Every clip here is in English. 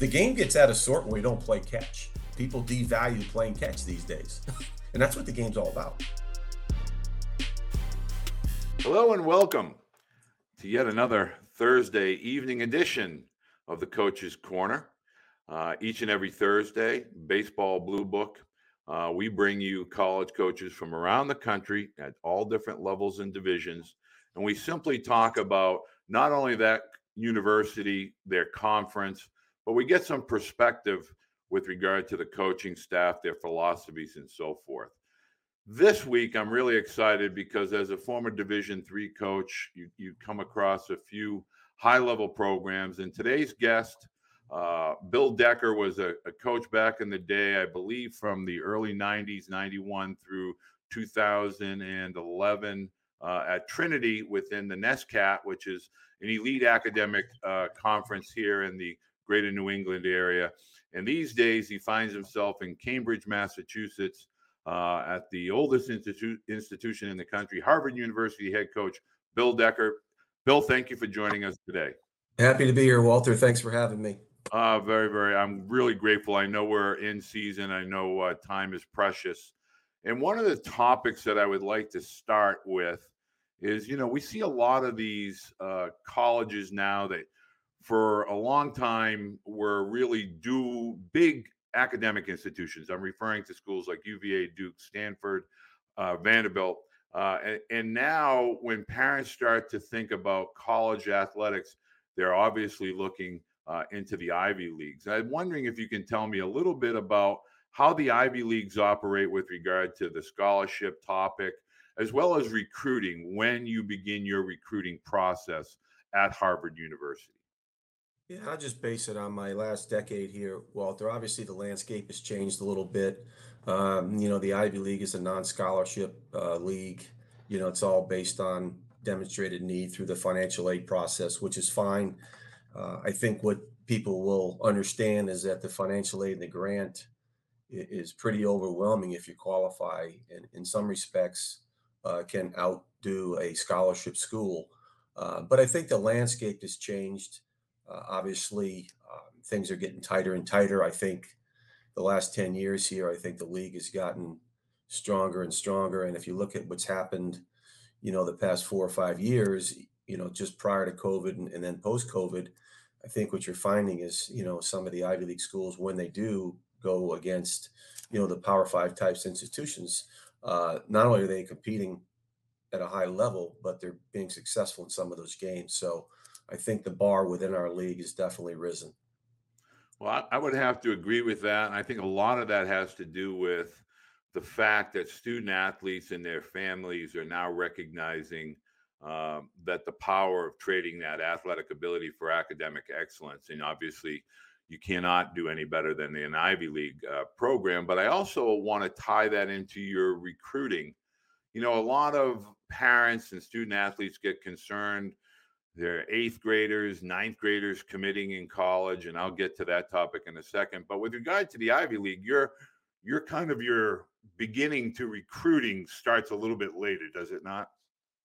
the game gets out of sort when we don't play catch. People devalue playing catch these days. and that's what the game's all about. Hello and welcome to yet another Thursday evening edition of the Coach's Corner. Uh, each and every Thursday, Baseball Blue Book, uh, we bring you college coaches from around the country at all different levels and divisions. And we simply talk about not only that university, their conference, but we get some perspective with regard to the coaching staff, their philosophies, and so forth. This week, I'm really excited because as a former Division three coach, you, you come across a few high level programs. And today's guest, uh, Bill Decker, was a, a, coach back in the day, I believe, from the early 90s, 91 through 2011 uh, at Trinity within the NESCAC, which is an elite academic uh, conference here in the greater New England area. And these days, he finds himself in Cambridge, Massachusetts, uh, at the oldest institu- institution in the country, Harvard University head coach Bill Decker. Bill, thank you for joining us today. Happy to be here, Walter. Thanks for having me. Uh, very, very. I'm really grateful. I know we're in season. I know uh, time is precious. And one of the topics that I would like to start with is, you know, we see a lot of these uh, colleges now that for a long time were really do big academic institutions. I'm referring to schools like UVA, Duke, Stanford, uh, Vanderbilt. Uh, and, and, now, when parents start to think about college athletics, they're obviously looking uh, into the Ivy Leagues. I'm wondering if you can tell me a little bit about how the Ivy Leagues operate with regard to the scholarship topic, as well as recruiting when you begin your recruiting process at Harvard University. Yeah, I'll just base it on my last decade here, Walter. Obviously, the landscape has changed a little bit. Um, you know, the Ivy League is a non-scholarship uh, league. You know, it's all based on demonstrated need through the financial aid process, which is fine. Uh, I think what people will understand is that the financial aid and the grant is pretty overwhelming if you qualify, and in some respects, uh, can outdo a scholarship school. Uh, but I think the landscape has changed. Uh, obviously, um, things are getting tighter and tighter. I think the last 10 years here, I think the league has gotten stronger and stronger. And if you look at what's happened, you know, the past four or five years, you know, just prior to COVID and, and then post COVID, I think what you're finding is, you know, some of the Ivy League schools, when they do go against, you know, the Power Five types institutions, uh, not only are they competing at a high level, but they're being successful in some of those games. So, I think the bar within our league has definitely risen. Well, I, would have to agree with that. I think a lot of that has to do with the fact that student athletes and their families are now recognizing um, that the power of trading that athletic ability for academic excellence. And obviously, you cannot do any better than an Ivy League uh, program. But I also want to tie that into your recruiting. You know, a lot of parents and student athletes get concerned they're eighth graders, ninth graders committing in college, and I'll get to that topic in a second. But with regard to the Ivy League, you're you're kind of your beginning to recruiting starts a little bit later, does it not?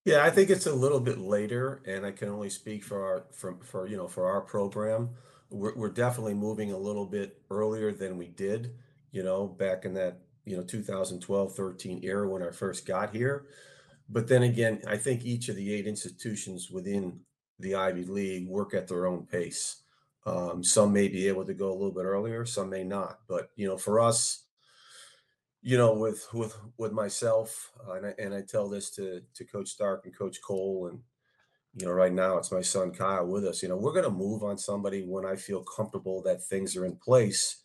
Yeah, I think it's a little bit later, and I can only speak for our for you know for our program. We're, we're definitely moving a little bit earlier than we did, you know, back in that you know 2012 13 era when I first got here. But then again, I think each of the eight institutions within the Ivy League work at their own pace. Um, some may be able to go a little bit earlier, some may not. But you know, for us, you know, with with with myself, uh, and, I, and I tell this to to Coach Stark and Coach Cole, and you know, right now it's my son Kyle with us. You know, we're going to move on somebody when I feel comfortable that things are in place,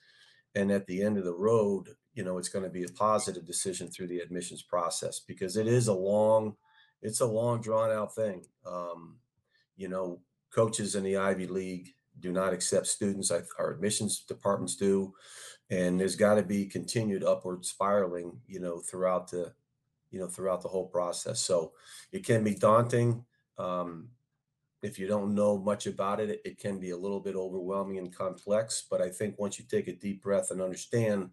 and at the end of the road, you know, it's going to be a positive decision through the admissions process because it is a long, it's a long drawn out thing. Um, you know, coaches in the Ivy League do not accept students. Our admissions departments do, and there's got to be continued upward spiraling, you know, throughout the, you know, throughout the whole process. So it can be daunting. Um, if you don't know much about it, it can be a little bit overwhelming and complex. But I think once you take a deep breath and understand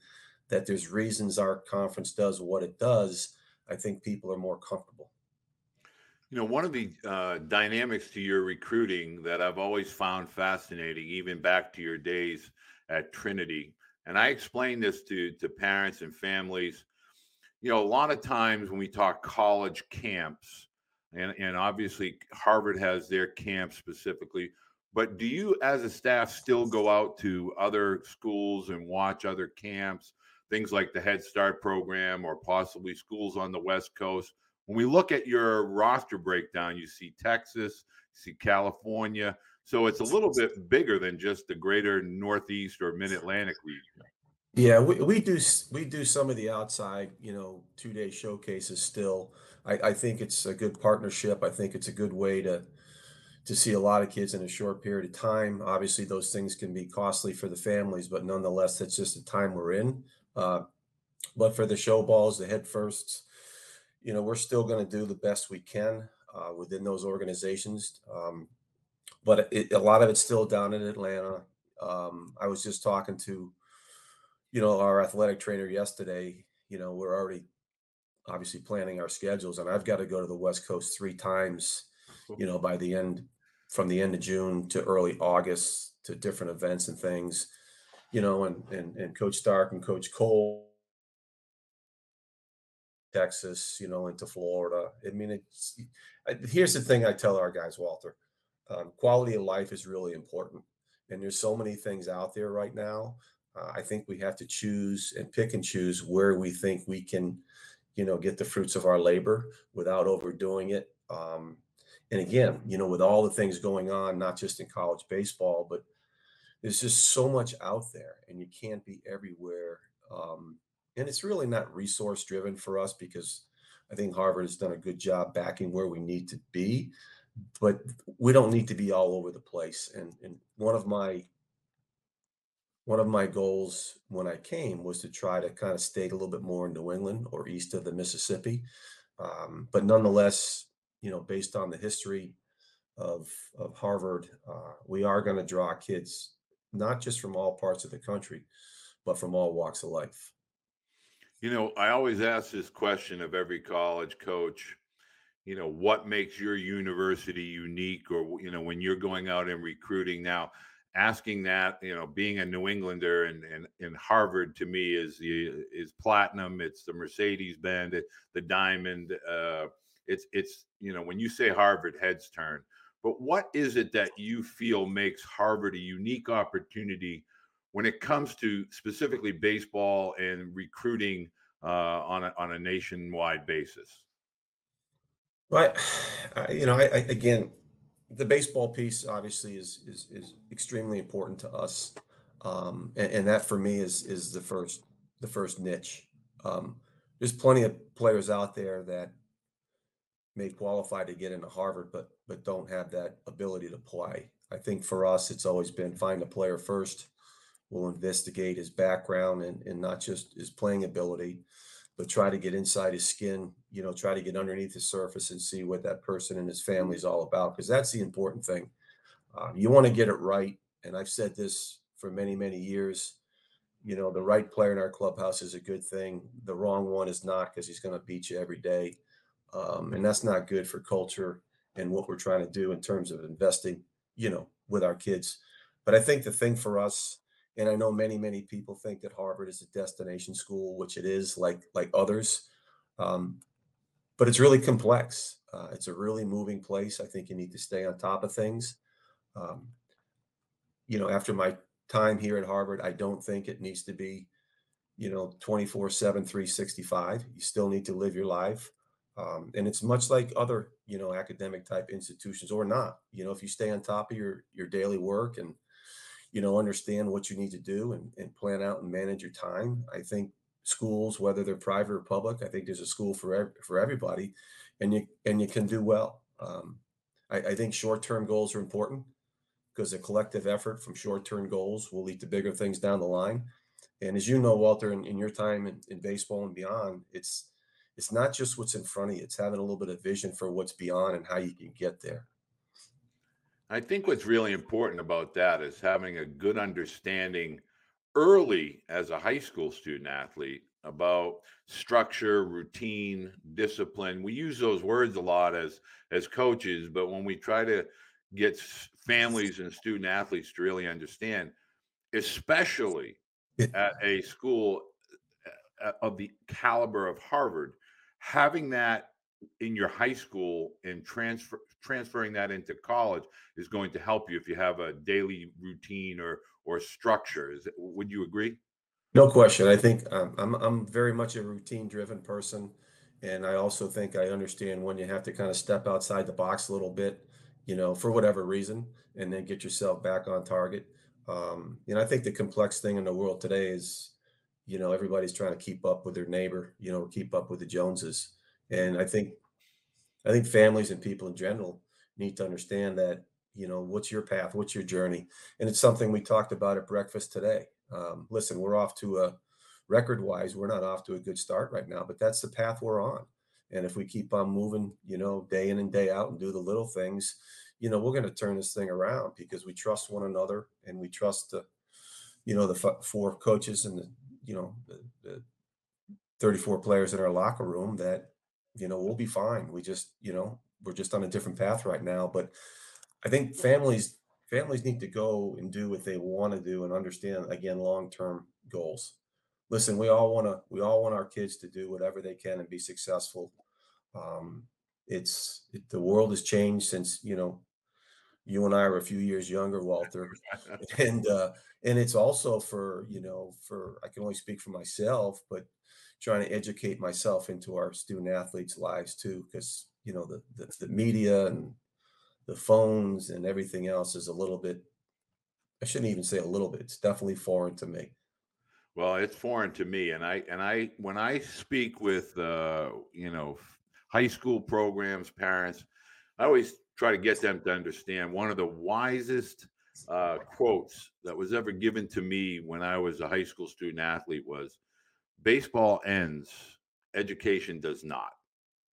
that there's reasons our conference does what it does, I think people are more comfortable. You know, one of the uh, dynamics to your recruiting that I've always found fascinating, even back to your days at Trinity, and I explain this to to parents and families. You know, a lot of times when we talk college camps, and and obviously Harvard has their camp specifically, but do you, as a staff, still go out to other schools and watch other camps, things like the Head Start program, or possibly schools on the West Coast? When we look at your roster breakdown, you see Texas, you see California. So it's a little bit bigger than just the greater Northeast or Mid Atlantic region. Yeah, we, we do we do some of the outside, you know, two day showcases still. I, I think it's a good partnership. I think it's a good way to to see a lot of kids in a short period of time. Obviously, those things can be costly for the families, but nonetheless, that's just the time we're in. Uh, but for the show balls, the head firsts, you know, we're still going to do the best we can uh, within those organizations. Um, but it, a lot of it's still down in Atlanta. Um, I was just talking to, you know, our athletic trainer yesterday. You know, we're already obviously planning our schedules, and I've got to go to the West Coast three times, you know, by the end from the end of June to early August to different events and things, you know, and and and Coach Stark and Coach Cole, Texas, you know, into Florida. I mean, it's I, here's the thing I tell our guys, Walter, um, quality of life is really important, and there's so many things out there right now. Uh, I think we have to choose and pick and choose where we think we can, you know, get the fruits of our labor without overdoing it. Um, and again, you know, with all the things going on, not just in college baseball, but there's just so much out there and you can't be everywhere. Um, and it's really not resource driven for us because I think Harvard has done a good job backing where we need to be, but we don't need to be all over the place. And, and one of my one of my goals when I came was to try to kind of stay a little bit more in New England or east of the Mississippi. Um, but nonetheless, you know, based on the history of of Harvard, uh, we are going to draw kids not just from all parts of the country, but from all walks of life. You know, I always ask this question of every college coach. You know, what makes your university unique, or you know, when you're going out and recruiting now, asking that, you know, being a New Englander and and, and Harvard to me is the is platinum. It's the Mercedes Benz, the diamond. Uh, it's it's you know, when you say Harvard, heads turn. But what is it that you feel makes Harvard a unique opportunity when it comes to specifically baseball and recruiting uh, on a, on a nationwide basis. But I, you know, I, I again, the baseball piece obviously is is is extremely important to us, um, and, and that for me is is the first the first niche. Um, there's plenty of players out there that may qualify to get into Harvard, but but don't have that ability to play. I think for us, it's always been find a player first. We'll investigate his background and and not just his playing ability, but try to get inside his skin. You know, try to get underneath the surface and see what that person and his family is all about, because that's the important thing. Uh, you want to get it right, and I've said this for many many years. You know, the right player in our clubhouse is a good thing. The wrong one is not, because he's going to beat you every day um, and that's not good for culture and what we're trying to do in terms of investing you know with our kids but i think the thing for us and i know many many people think that harvard is a destination school which it is like like others. Um, but it's really complex. Uh, it's a really moving place. I think you need to stay on top of things. Um, you know after my time here at harvard i don't think it needs to be you know 24 7 365 you still need to live your life. Um, and it's much like other you know academic type institutions or not. You know if you stay on top of your your daily work and you know understand what you need to do and, and plan out and manage your time. I think schools whether they're private or public i think there's a school for ev- for everybody and you and you can do well. Um, I, I think short-term goals are important because a collective effort from short-term goals will lead to bigger things down the line. And as you know walter in, in your time in, in baseball and beyond it's it's not just what's in front of you it's having a little bit of vision for what's beyond and how you can get there I think what's really important about that is having a good understanding early as a high school student athlete about structure, routine, discipline. We use those words a lot as as coaches, but when we try to get families and student athletes to really understand, especially at a school uh, of the caliber of Harvard, having that in your high school and transfer transferring that into college is going to help you if you have a daily routine or or structure. Is would you agree? No question. I think um, I'm I'm very much a routine driven person, and I also think I understand when you have to kind of step outside the box a little bit, you know, for whatever reason, and then get yourself back on target. Um, know, I think the complex thing in the world today is, you know, everybody's trying to keep up with their neighbor, you know, keep up with the Joneses, and I think I think families and people in general need to understand that, you know, what's your path, what's your journey, and it's something we talked about at breakfast today. Um, listen, we're off to a record wise, we're not off to a good start right now, but that's the path we're on. And if we keep on moving, you know, day in and day out and do the little things, you know, we're going to turn this thing around because we trust one another and we trust the, you know, the f- four coaches and the, you know, the, the 34 players in our locker room that, you know, we'll be fine. We just, you know, we're just on a different path right now. But I think families families need to go and do what they want to do and understand again long-term goals listen we all want to we all want our kids to do whatever they can and be successful um, it's it, the world has changed since you know you and i are a few years younger walter and uh and it's also for you know for i can only speak for myself but trying to educate myself into our student athletes lives too because you know the, the the media and the phones and everything else is a little bit I shouldn't even say a little bit. It's definitely foreign to me. Well, it's foreign to me, and I and I when I speak with uh, you know high school programs, parents, I always try to get them to understand one of the wisest uh, quotes that was ever given to me when I was a high school student athlete was, "Baseball ends, education does not."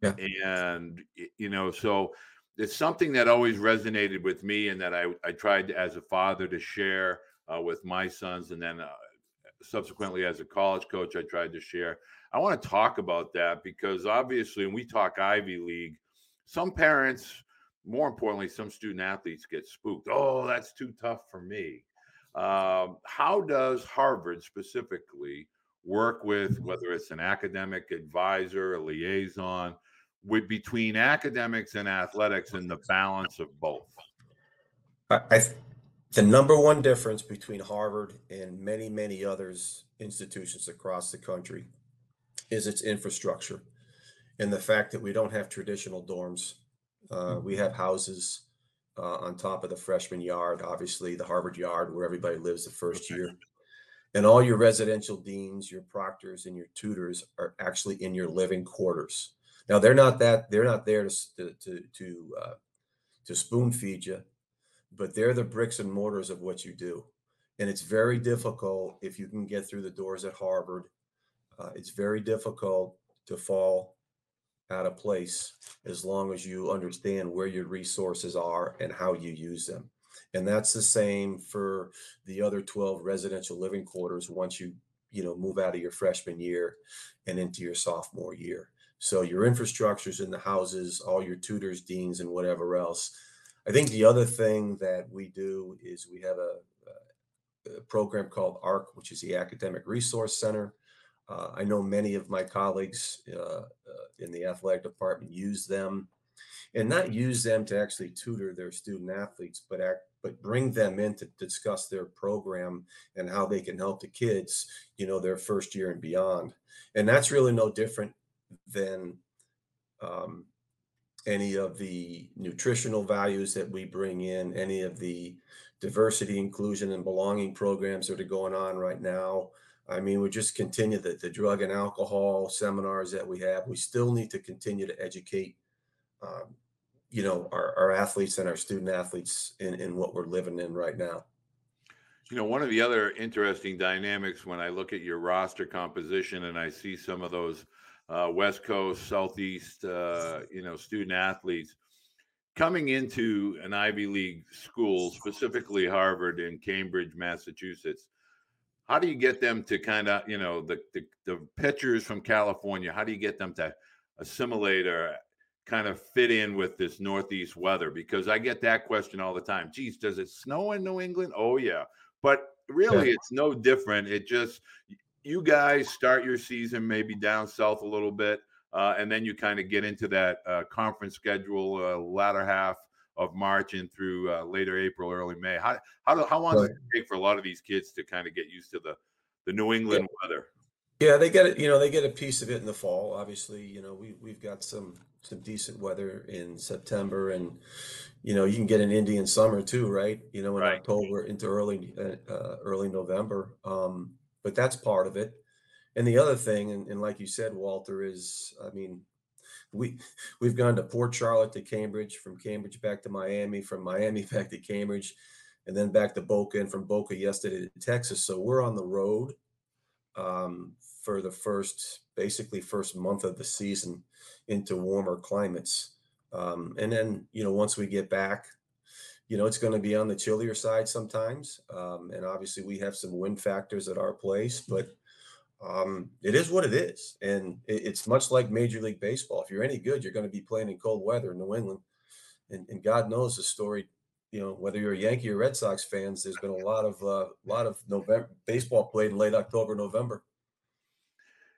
Yeah. And you know, so it's something that always resonated with me and that I, I tried as a father to share uh, with my sons. And then uh, subsequently as a college coach, I tried to share. I want to talk about that because obviously, when we talk Ivy League, some parents, more importantly, some student athletes get spooked. Oh, that's too tough for me. Um, how does Harvard specifically work with whether it's an academic advisor, a liaison, with between academics and athletics and the balance of both? I, I the number one difference between Harvard and many, many others institutions across the country is its infrastructure and the fact that we don't have traditional dorms. Uh, we have houses uh, on top of the freshman yard, obviously the Harvard yard where everybody lives the first year. And all your residential deans, your proctors, and your tutors are actually in your living quarters. Now they're not that they're not there to to to uh, to spoon feed you, but they're the bricks and mortars of what you do, and it's very difficult if you can get through the doors at Harvard. Uh, it's very difficult to fall out of place as long as you understand where your resources are and how you use them. And that's the same for the other 12 residential living quarters once you, you know, move out of your freshman year and into your sophomore year. So your infrastructure's in the houses, all your tutors, deans, and whatever else. I think the other thing that we do is we have a, a program called ARC, which is the Academic Resource Center. Uh, I know many of my colleagues uh, uh, in the athletic department use them, and not use them to actually tutor their student athletes, but act, but bring them in to discuss their program and how they can help the kids, you know, their first year and beyond. And that's really no different than um, any of the nutritional values that we bring in, any of the diversity, inclusion, and belonging programs that are going on right now. I mean, we just continue the, the drug and alcohol seminars that we have. We still need to continue to educate, um, you know, our, our athletes and our student athletes in, in what we're living in right now. You know, one of the other interesting dynamics when I look at your roster composition and I see some of those uh, West Coast, Southeast, uh, you know, student athletes coming into an Ivy League school, specifically Harvard in Cambridge, Massachusetts. how do you get them to kind of you know the, the the pitchers from California? How do you get them to assimilate or kind of fit in with this northeast weather? Because I get that question all the time. Geez, does it snow in New England? Oh yeah, but really, Yeah. it's no different. It just you guys start your season maybe down south a little bit, uh, and then you kind of get into that uh, conference schedule uh, latter half of March and through uh, later April, early May. How how do, how long does it take for a lot of these kids to kind of get used to the the New England weather? Yeah, they get it, you know, they get a piece of it in the fall. Obviously, you know, we we've got some some decent weather in September and you know, you can get an Indian summer too, right? You know, in Right. October into early uh, uh, early November. Um, but that's part of it. And the other thing, and, and like you said, Walter, is I mean, we we've gone to Port Charlotte to Cambridge, from Cambridge back to Miami, from Miami back to Cambridge, and then back to Boca, and from Boca yesterday to Texas. So we're on the road um, for the first, basically first month of the season into warmer climates. Um, and then, you know, once we get back, you know, it's going to be on the chillier side sometimes. Um, and obviously we have some wind factors at our place, but um, it is what it is. And it, it's much like Major League Baseball. If you're any good, you're going to be playing in cold weather in New England. And, and God knows the story, you know, whether you're a Yankee or Red Sox fans, there's been a lot of, uh, lot of November baseball played in late October, November.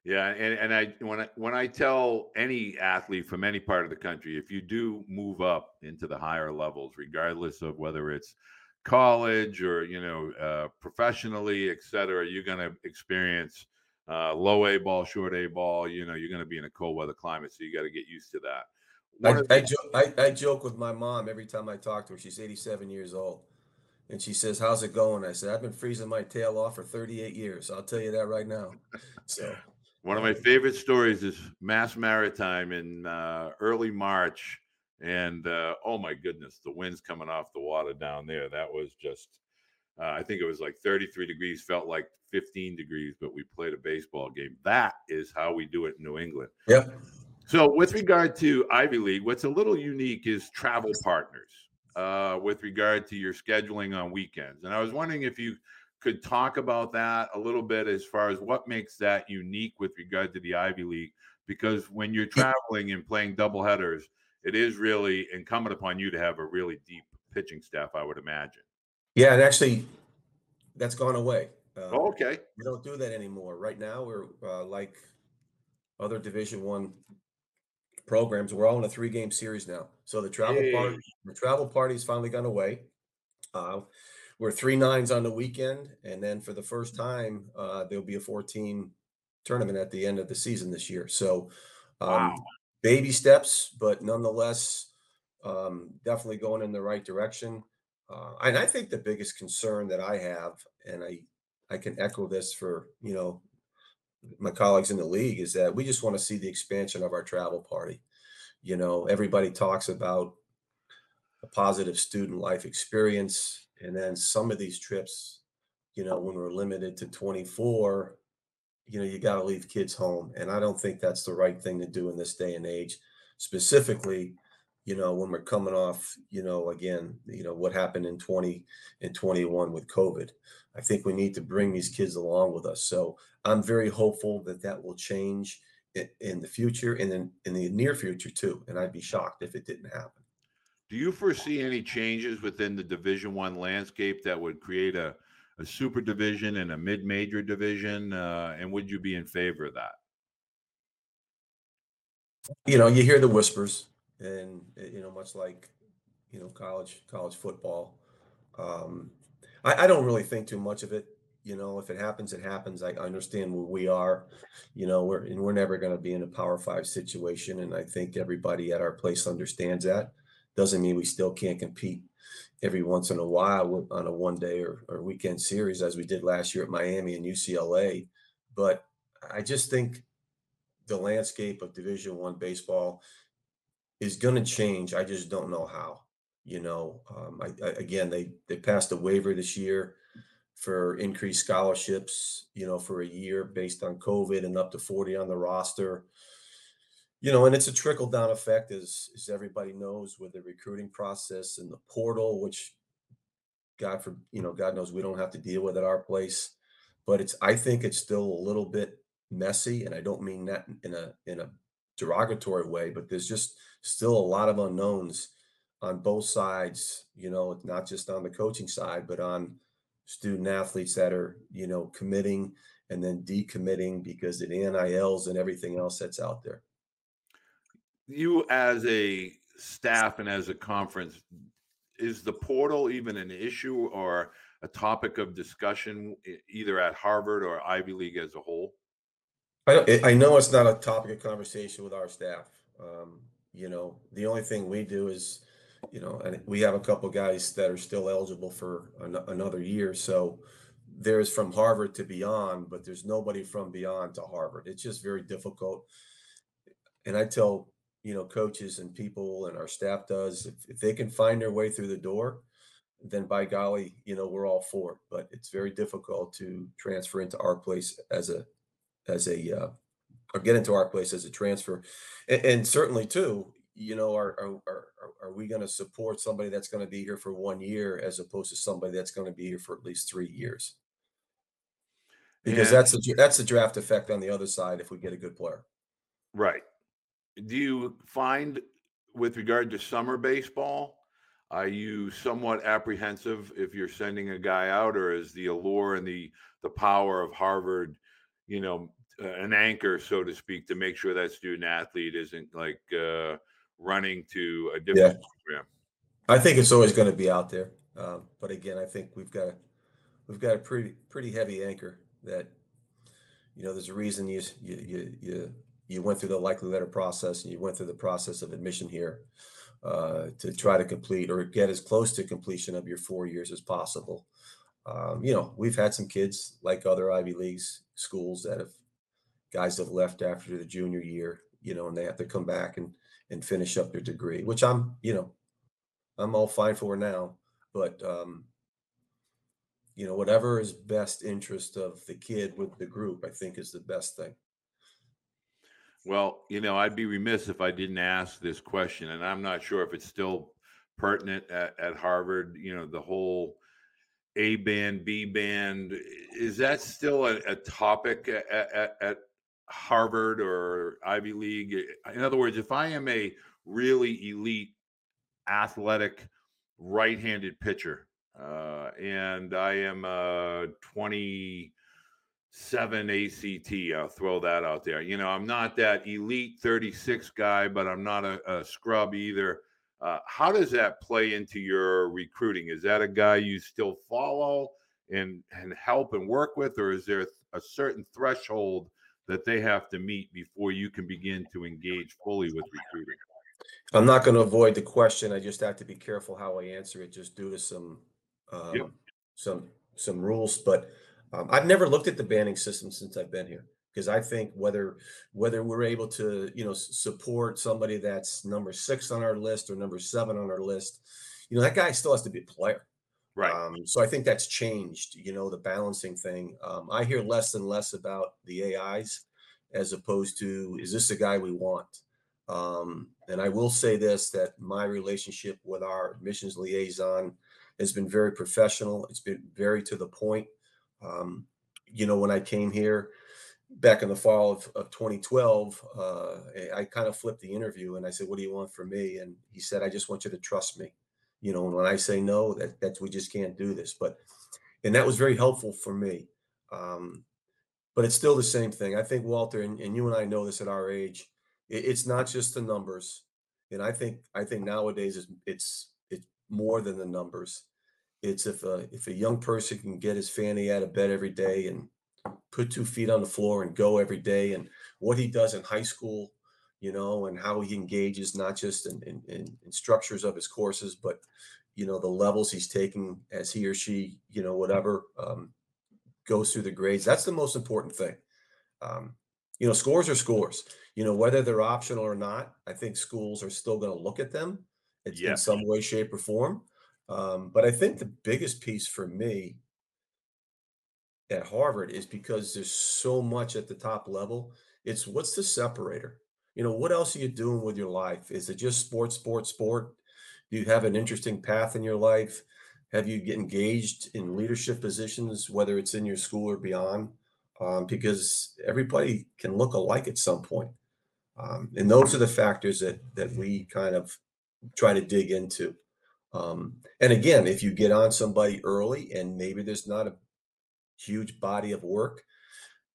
Yeah, and and I when I when I tell any athlete from any part of the country, if you do move up into the higher levels, regardless of whether it's college or you know uh, professionally, et cetera, you're going to experience uh, low A ball, short A ball. You know, you're going to be in a cold weather climate, so you got to get used to that. I, I, jo- I, I joke with my mom every time I talk to her. She's 87 years old. And she says, How's it going? I said, I've been freezing my tail off for 38 years. I'll tell you that right now. So, One of my favorite stories is Mass Maritime in uh, early March, and uh, oh my goodness, the winds coming off the water down there. That was just, uh, I think it was like 33 degrees, felt like 15 degrees, but we played a baseball game. That is how we do it in New England. yep. So, with regard to Ivy League, what's a little unique is travel partners uh, with regard to your scheduling on weekends. And I was wondering if you could talk about that a little bit as far as what makes that unique with regard to the Ivy League. Because when you're traveling and playing double headers, it is really incumbent upon you to have a really deep pitching staff, I would imagine. Yeah. And actually, that's gone away. Uh, Oh, okay. We don't do that anymore. Right now, we're uh, like other Division One programs. We're all in a three-game series now. So the travel part, Yay. the travel party's finally gone away. Uh, we're three nines on the weekend, and then for the first time, uh, there'll be a four-team tournament at the end of the season this year. So, um, Wow. baby steps, but nonetheless, um, definitely going in the right direction. Uh, and I think the biggest concern that I have, and I I can echo this for you know my colleagues in the league, is that we just want to see the expansion of our travel party. You know, everybody talks about a positive student life experience, and then some of these trips, you know, when we're limited to 24, you know, you got to leave kids home, and I don't think that's the right thing to do in this day and age, specifically you know, when we're coming off, you know, again, you know, what happened in 20 and 21 with COVID. I think we need to bring these kids along with us. So I'm very hopeful that that will change in, the future and in, in the near future too. And I'd be shocked if it didn't happen. Do you foresee any changes within the Division One landscape that would create a, a super division and a mid-major division? Uh, and would you be in favor of that? You know, you hear the whispers and, you know, much like, you know, college, college football. Um, I, I don't really think too much of it. You know, if it happens, it happens. I understand where we are. You know, we're and we're never going to be in a Power Five situation, and I think everybody at our place understands that. Doesn't mean we still can't compete every once in a while on a one day or, or weekend series, as we did last year at Miami and UCLA. But I just think the landscape of Division One baseball is going to change. I just don't know how. You know, um, I, I, again, they they passed a waiver this year for increased scholarships. You know, for a year based on COVID and up to forty on the roster. You know, and it's a trickle down effect, as as everybody knows, with the recruiting process and the portal, which God for you know, God knows we don't have to deal with at our place. but it's I think it's still a little bit messy, and I don't mean that in a in a derogatory way, but there's just still a lot of unknowns on both sides, you know, not just on the coaching side, but on student athletes that are, you know, committing and then decommitting because of the NILs and everything else that's out there. You as a staff and as a conference, is the portal even an issue or a topic of discussion either at Harvard or Ivy League as a whole? I I know it's not a topic of conversation with our staff. Um, you know, the only thing we do is, you know, and we have a couple guys that are still eligible for an, another year. So there's from Harvard to beyond, but there's nobody from beyond to Harvard. It's just very difficult. And I tell, you know, coaches and people and our staff does, if, if they can find their way through the door, then by golly, you know, we're all for it. But it's very difficult to transfer into our place as a as a uh, or get into our place as a transfer, and, and certainly too, you know, are are are, are we going to support somebody that's going to be here for one year as opposed to somebody that's going to be here for at least three years? Because And that's the that's the draft effect on the other side if we get a good player. right. Do you find with regard to summer baseball, are you somewhat apprehensive if you're sending a guy out or is the allure and the the power of Harvard, you know, uh, an anchor so to speak to make sure that student athlete isn't like uh running to a Yeah, different program? I think it's always going to be out there, um, but again, I think we've got a we've got a pretty pretty heavy anchor that you know there's a reason you you you you, you went through the likely letter process and you went through the process of admission here uh, to try to complete or get as close to completion of your four years as possible. Um, you know, we've had some kids like other Ivy Leagues schools that have guys have left after the junior year, you know, and they have to come back and and finish up their degree, which I'm, you know, I'm all fine for now. But um, you know, whatever is best interest of the kid with the group, I think is the best thing. Well, you know, I'd be remiss if I didn't ask this question, and I'm not sure if it's still pertinent at, at Harvard. You know, the whole A band, B band, is that still a, a topic at, at, at Harvard or Ivy League? In other words, if I am a really elite athletic right-handed pitcher, uh, and I am a 20 seven ACT. I'll throw that out there. You know, I'm not that elite 36 guy, but I'm not a, a scrub either. Uh, how does that play into your recruiting? Is that a guy you still follow and and help and work with, or is there a certain threshold that they have to meet before you can begin to engage fully with recruiting? I'm not going to avoid the question. I just have to be careful how I answer it, just due to some Yep. um, some some rules. But um, I've never looked at the banning system since I've been here because I think whether whether we're able to you know support somebody that's number six on our list or number seven on our list, you know that guy still has to be a player. Right. Um, so I think that's changed. You know the balancing thing. Um, I hear less and less about the AIs as opposed to is this the guy we want? Um, and I will say this that my relationship with our admissions liaison has been very professional. It's been very to the point. Um, you know, when I came here back in the fall of, of 2012, uh, I, I kind of flipped the interview and I said, What do you want from me? And he said, I just want you to trust me. You know, and when I say no, that that's we just can't do this. But and that was very helpful for me. Um, but it's still the same thing. I think Walter and, and you and I know this at our age. It, it's not just the numbers, and I think I think nowadays it's it's it's more than the numbers. It's if a if a young person can get his fanny out of bed every day and put two feet on the floor and go every day, and what he does in high school, you know, and how he engages not just in in, in, in structures of his courses, but you know the levels he's taking as he or she, you know, whatever. Um, goes through the grades. That's the most important thing. Um, you know, scores are scores. You know, whether they're optional or not, I think schools are still going to look at them in, in some way, shape, or form. Um, but I think the biggest piece for me at Harvard is because there's so much at the top level. It's what's the separator? You know, what else are you doing with your life? Is it just sport, sport, sport? Do you have an interesting path in your life? have you get engaged in leadership positions, whether it's in your school or beyond? Um, because everybody can look alike at some point. Um, and those are the factors that that we kind of try to dig into. Um, and again, if you get on somebody early and maybe there's not a huge body of work,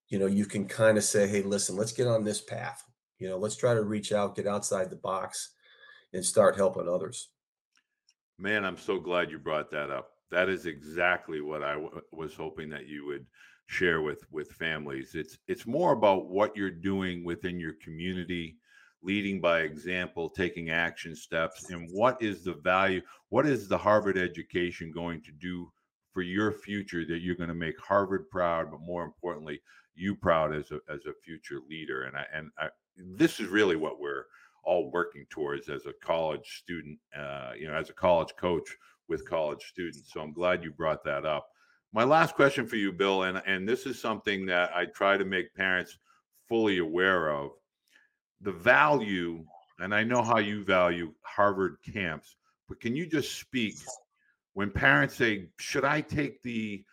you know, you can kind of say, hey, listen, let's get on this path. You know, let's try to reach out, get outside the box, and start helping others. Man, I'm so glad you brought that up. That is exactly what I w- was hoping that you would share with with families. It's it's more about what you're doing within your community, leading by example, taking action steps, and what is the value? What is the Harvard education going to do for your future that you're going to make Harvard proud, but more importantly, you proud as a as a future leader? And I and I, this is really what we're all working towards as a college student, uh, you know, as a college coach with college students. So I'm glad you brought that up. My last question for you, Bill, and, and this is something that I try to make parents fully aware of the value, and I know how you value Harvard camps, but can you just speak when parents say, Should I take the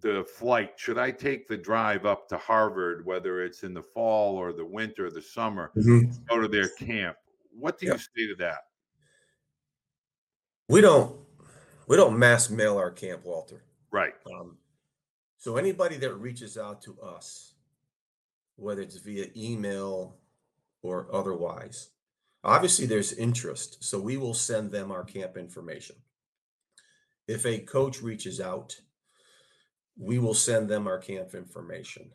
the flight? Should I take the drive up to Harvard, whether it's in the fall or the winter or the summer, Mhm. go to their camp? What do you say to that? We don't we don't mass mail our camp, Walter. Right. Um, so anybody that reaches out to us, whether it's via email or otherwise, obviously there's interest. So we will send them our camp information. If a coach reaches out, we will send them our camp information.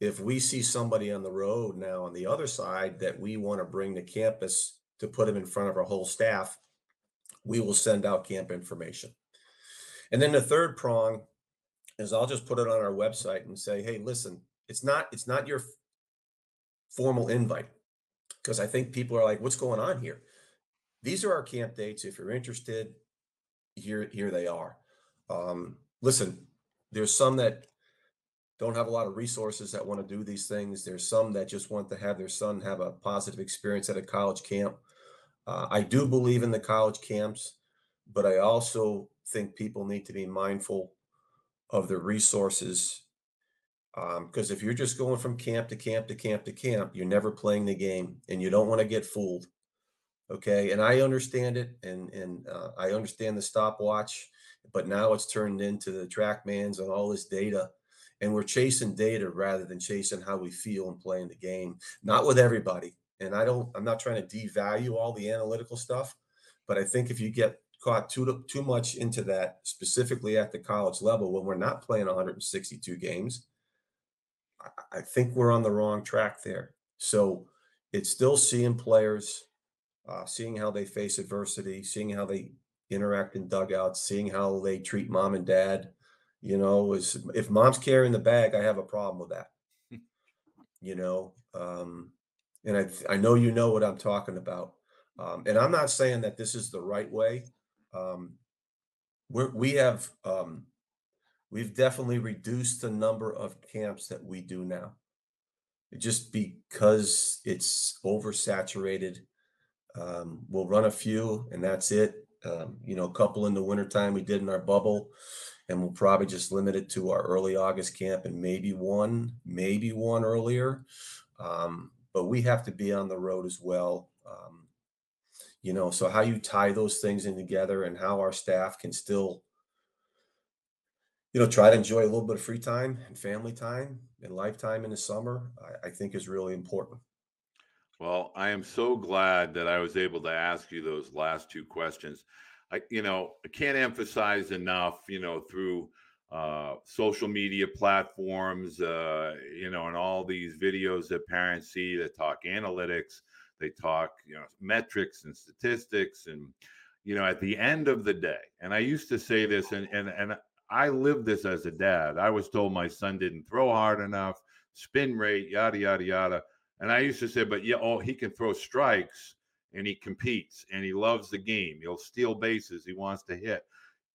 If we see somebody on the road now on the other side that we want to bring to campus to put them in front of our whole staff, we will send out camp information. And then the third prong is I'll just put it on our website and say, hey, listen, it's not it's not your formal invite because I think people are like, what's going on here? These are our camp dates. If you're interested, here here they are. Um, listen, there's some that don't have a lot of resources that want to do these things. There's some that just want to have their son have a positive experience at a college camp. Uh, I do believe in the college camps, but I also think people need to be mindful of the resources. Because if you're just going from camp to camp to camp to camp, you're never playing the game, and you don't want to get fooled. Okay, and I understand it, and and uh, I understand the stopwatch, but now it's turned into the trackmans and all this data, and we're chasing data rather than chasing how we feel and playing the game. Not with everybody, and I don't. I'm not trying to devalue all the analytical stuff, but I think if you get caught too too much into that, specifically at the college level, when we're not playing 162 games, I, think we're on the wrong track there. So it's still seeing players uh, seeing how they face adversity, seeing how they interact in dugouts, seeing how they treat mom and dad. You know, is if mom's carrying the bag, I have a problem with that. You know, um, and I I know you know what I'm talking about. Um, and I'm not saying that this is the right way. Um, we're, we have um, we've definitely reduced the number of camps that we do now, just because it's oversaturated um, we'll run a few and that's it. Um, you know, a couple in the wintertime we did in our bubble, and we'll probably just limit it to our early August camp and maybe one, maybe one earlier. Um, but we have to be on the road as well. Um, you know, so how you tie those things in together and how our staff can still, you know, try to enjoy a little bit of free time and family time and lifetime in the summer, I, I think is really important. Well, I am so glad that I was able to ask you those last two questions. I, you know, I can't emphasize enough, you know, through uh, social media platforms, uh, you know, and all these videos that parents see that talk analytics, they talk, you know, metrics and statistics, and you know, at the end of the day, and I used to say this, and and and I lived this as a dad. I was told my son didn't throw hard enough, spin rate, yada yada yada and I used to say, but yeah, oh, he can throw strikes and he competes and he loves the game. He'll steal bases. He wants to hit.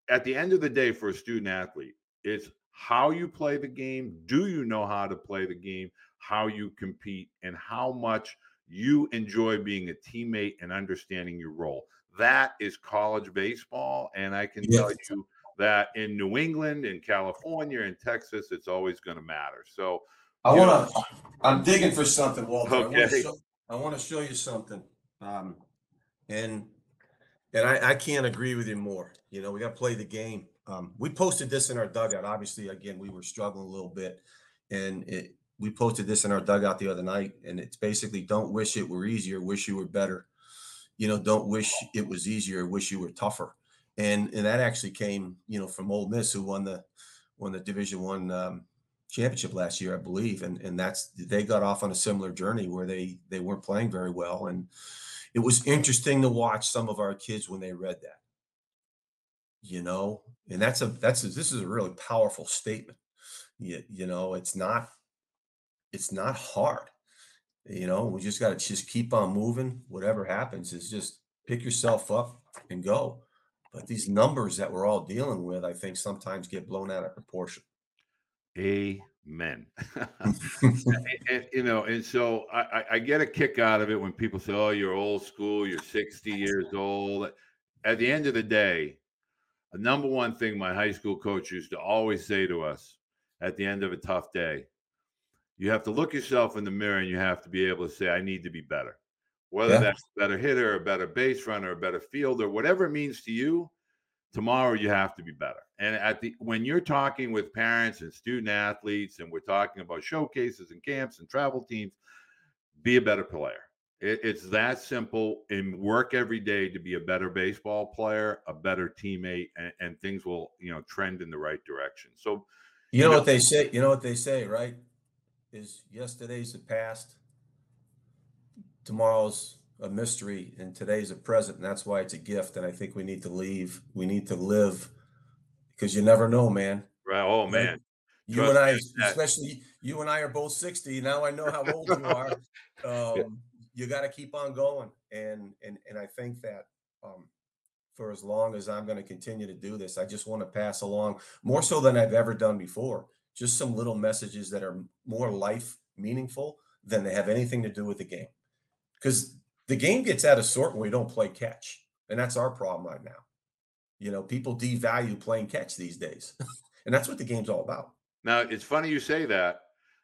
At the end of the day, for a student athlete, it's how you play the game. Do you know how to play the game? How you compete and how much you enjoy being a teammate and understanding your role. that is college baseball. And I can Yes. tell you that in New England, in California, in Texas, it's always going to matter. So, I want to. I'm digging for something, Walter. I want to show, I want to show you something. Um, and and I, I can't agree with you more. You know, we got to play the game. Um, we posted this in our dugout. Obviously, again, we were struggling a little bit, and it. We posted this in our dugout the other night, and it's basically don't wish it were easier, wish you were better. You know, don't wish it was easier, wish you were tougher. And and that actually came, you know, from Ole Miss, who won the won the Division One um, championship last year, I believe, and and that's they got off on a similar journey where they they weren't playing very well, and it was interesting to watch some of our kids when they read that. You know, and that's a that's a, this is a really powerful statement. You, you know, it's not it's not hard. You know, we just got to just keep on moving. Whatever happens is just pick yourself up and go. But these numbers that we're all dealing with, I think sometimes get blown out of proportion. amen. and, and, you know, and so I, I- get a kick out of it when people say, "Oh, you're old school. You're 60 years old." At the end of the day, the number one thing my high school coach used to always say to us at the end of a tough day, you have to look yourself in the mirror and you have to be able to say, "I need to be better." Whether Yeah. that's a better hitter, a better base runner, a better fielder, whatever it means to you, tomorrow you have to be better and at the when you're talking with parents and student athletes and we're talking about showcases and camps and travel teams be a better player it, it's that simple and work every day to be a better baseball player a better teammate and, and things will you know trend in the right direction so You know know- what they say? You know what they say, right? Is yesterday's the past, tomorrow's a mystery, and today's a present, and that's why it's a gift. And I think we need to leave. We need to live because you never know, man. right oh man You Trust and I, that- especially you and I, are both sixty now. I know how old you are. Um, You got to keep on going, and and and I think that um, for as long as I'm going to continue to do this, I just want to pass along more so than I've ever done before. Just some little messages that are more life meaningful than they have anything to do with the game, because the game gets out of sort when we don't play catch, and that's our problem right now. You know, people devalue playing catch these days, and that's what the game's all about. Now it's funny you say that.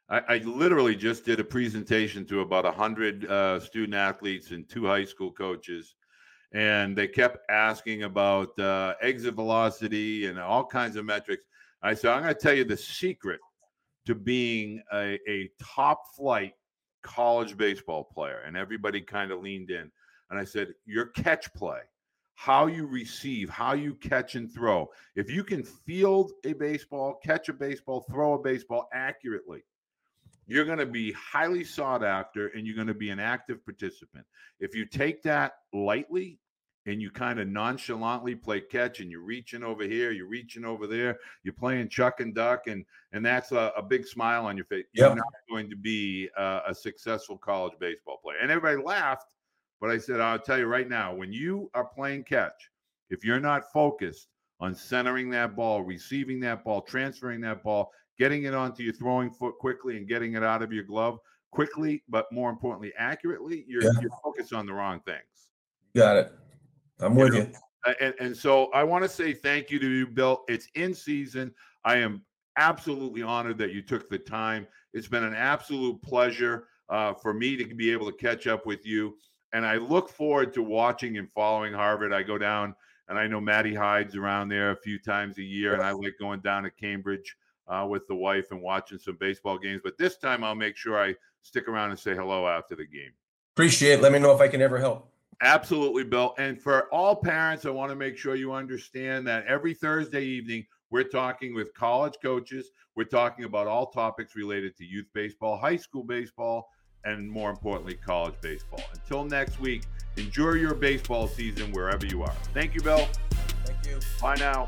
I, I literally just did a presentation to about hundred uh, student athletes and two high school coaches, and they kept asking about uh, exit velocity and all kinds of metrics. I said, I'm going to tell you the secret to being a, a top flight college baseball player, and everybody kind of leaned in. And I said, your catch play, how you receive, how you catch and throw. If you can field a baseball, catch a baseball, throw a baseball accurately, you're going to be highly sought after and you're going to be an active participant. If you take that lightly and you kind of nonchalantly play catch and you're reaching over here, you're reaching over there, you're playing chuck and duck, and and that's a, a big smile on your face. You're Yeah. not going to be uh, a successful college baseball player. And everybody laughed, but I said, I'll tell you right now, when you are playing catch, if you're not focused on centering that ball, receiving that ball, transferring that ball, getting it onto your throwing foot quickly and getting it out of your glove quickly, but more importantly, accurately, you're, Yeah. you're focused on the wrong things. Got it. I'm with you. And, and so I want to say thank you to you, Bill. It's in season. I am absolutely honored that you took the time. It's been an absolute pleasure uh, for me to be able to catch up with you. And I look forward to watching and following Harvard. I go down, and I know Maddie hides around there a few times a year, and I like going down to Cambridge uh, with the wife and watching some baseball games. But this time, I'll make sure I stick around and say hello after the game. Appreciate it. Let me know if I can ever help. Absolutely, Bill. And for all parents, I want to make sure you understand that every Thursday evening, we're talking with college coaches. We're talking about all topics related to youth baseball, high school baseball, and more importantly, college baseball. Until next week, enjoy your baseball season wherever you are. Thank you, Bill. Thank you. Bye now.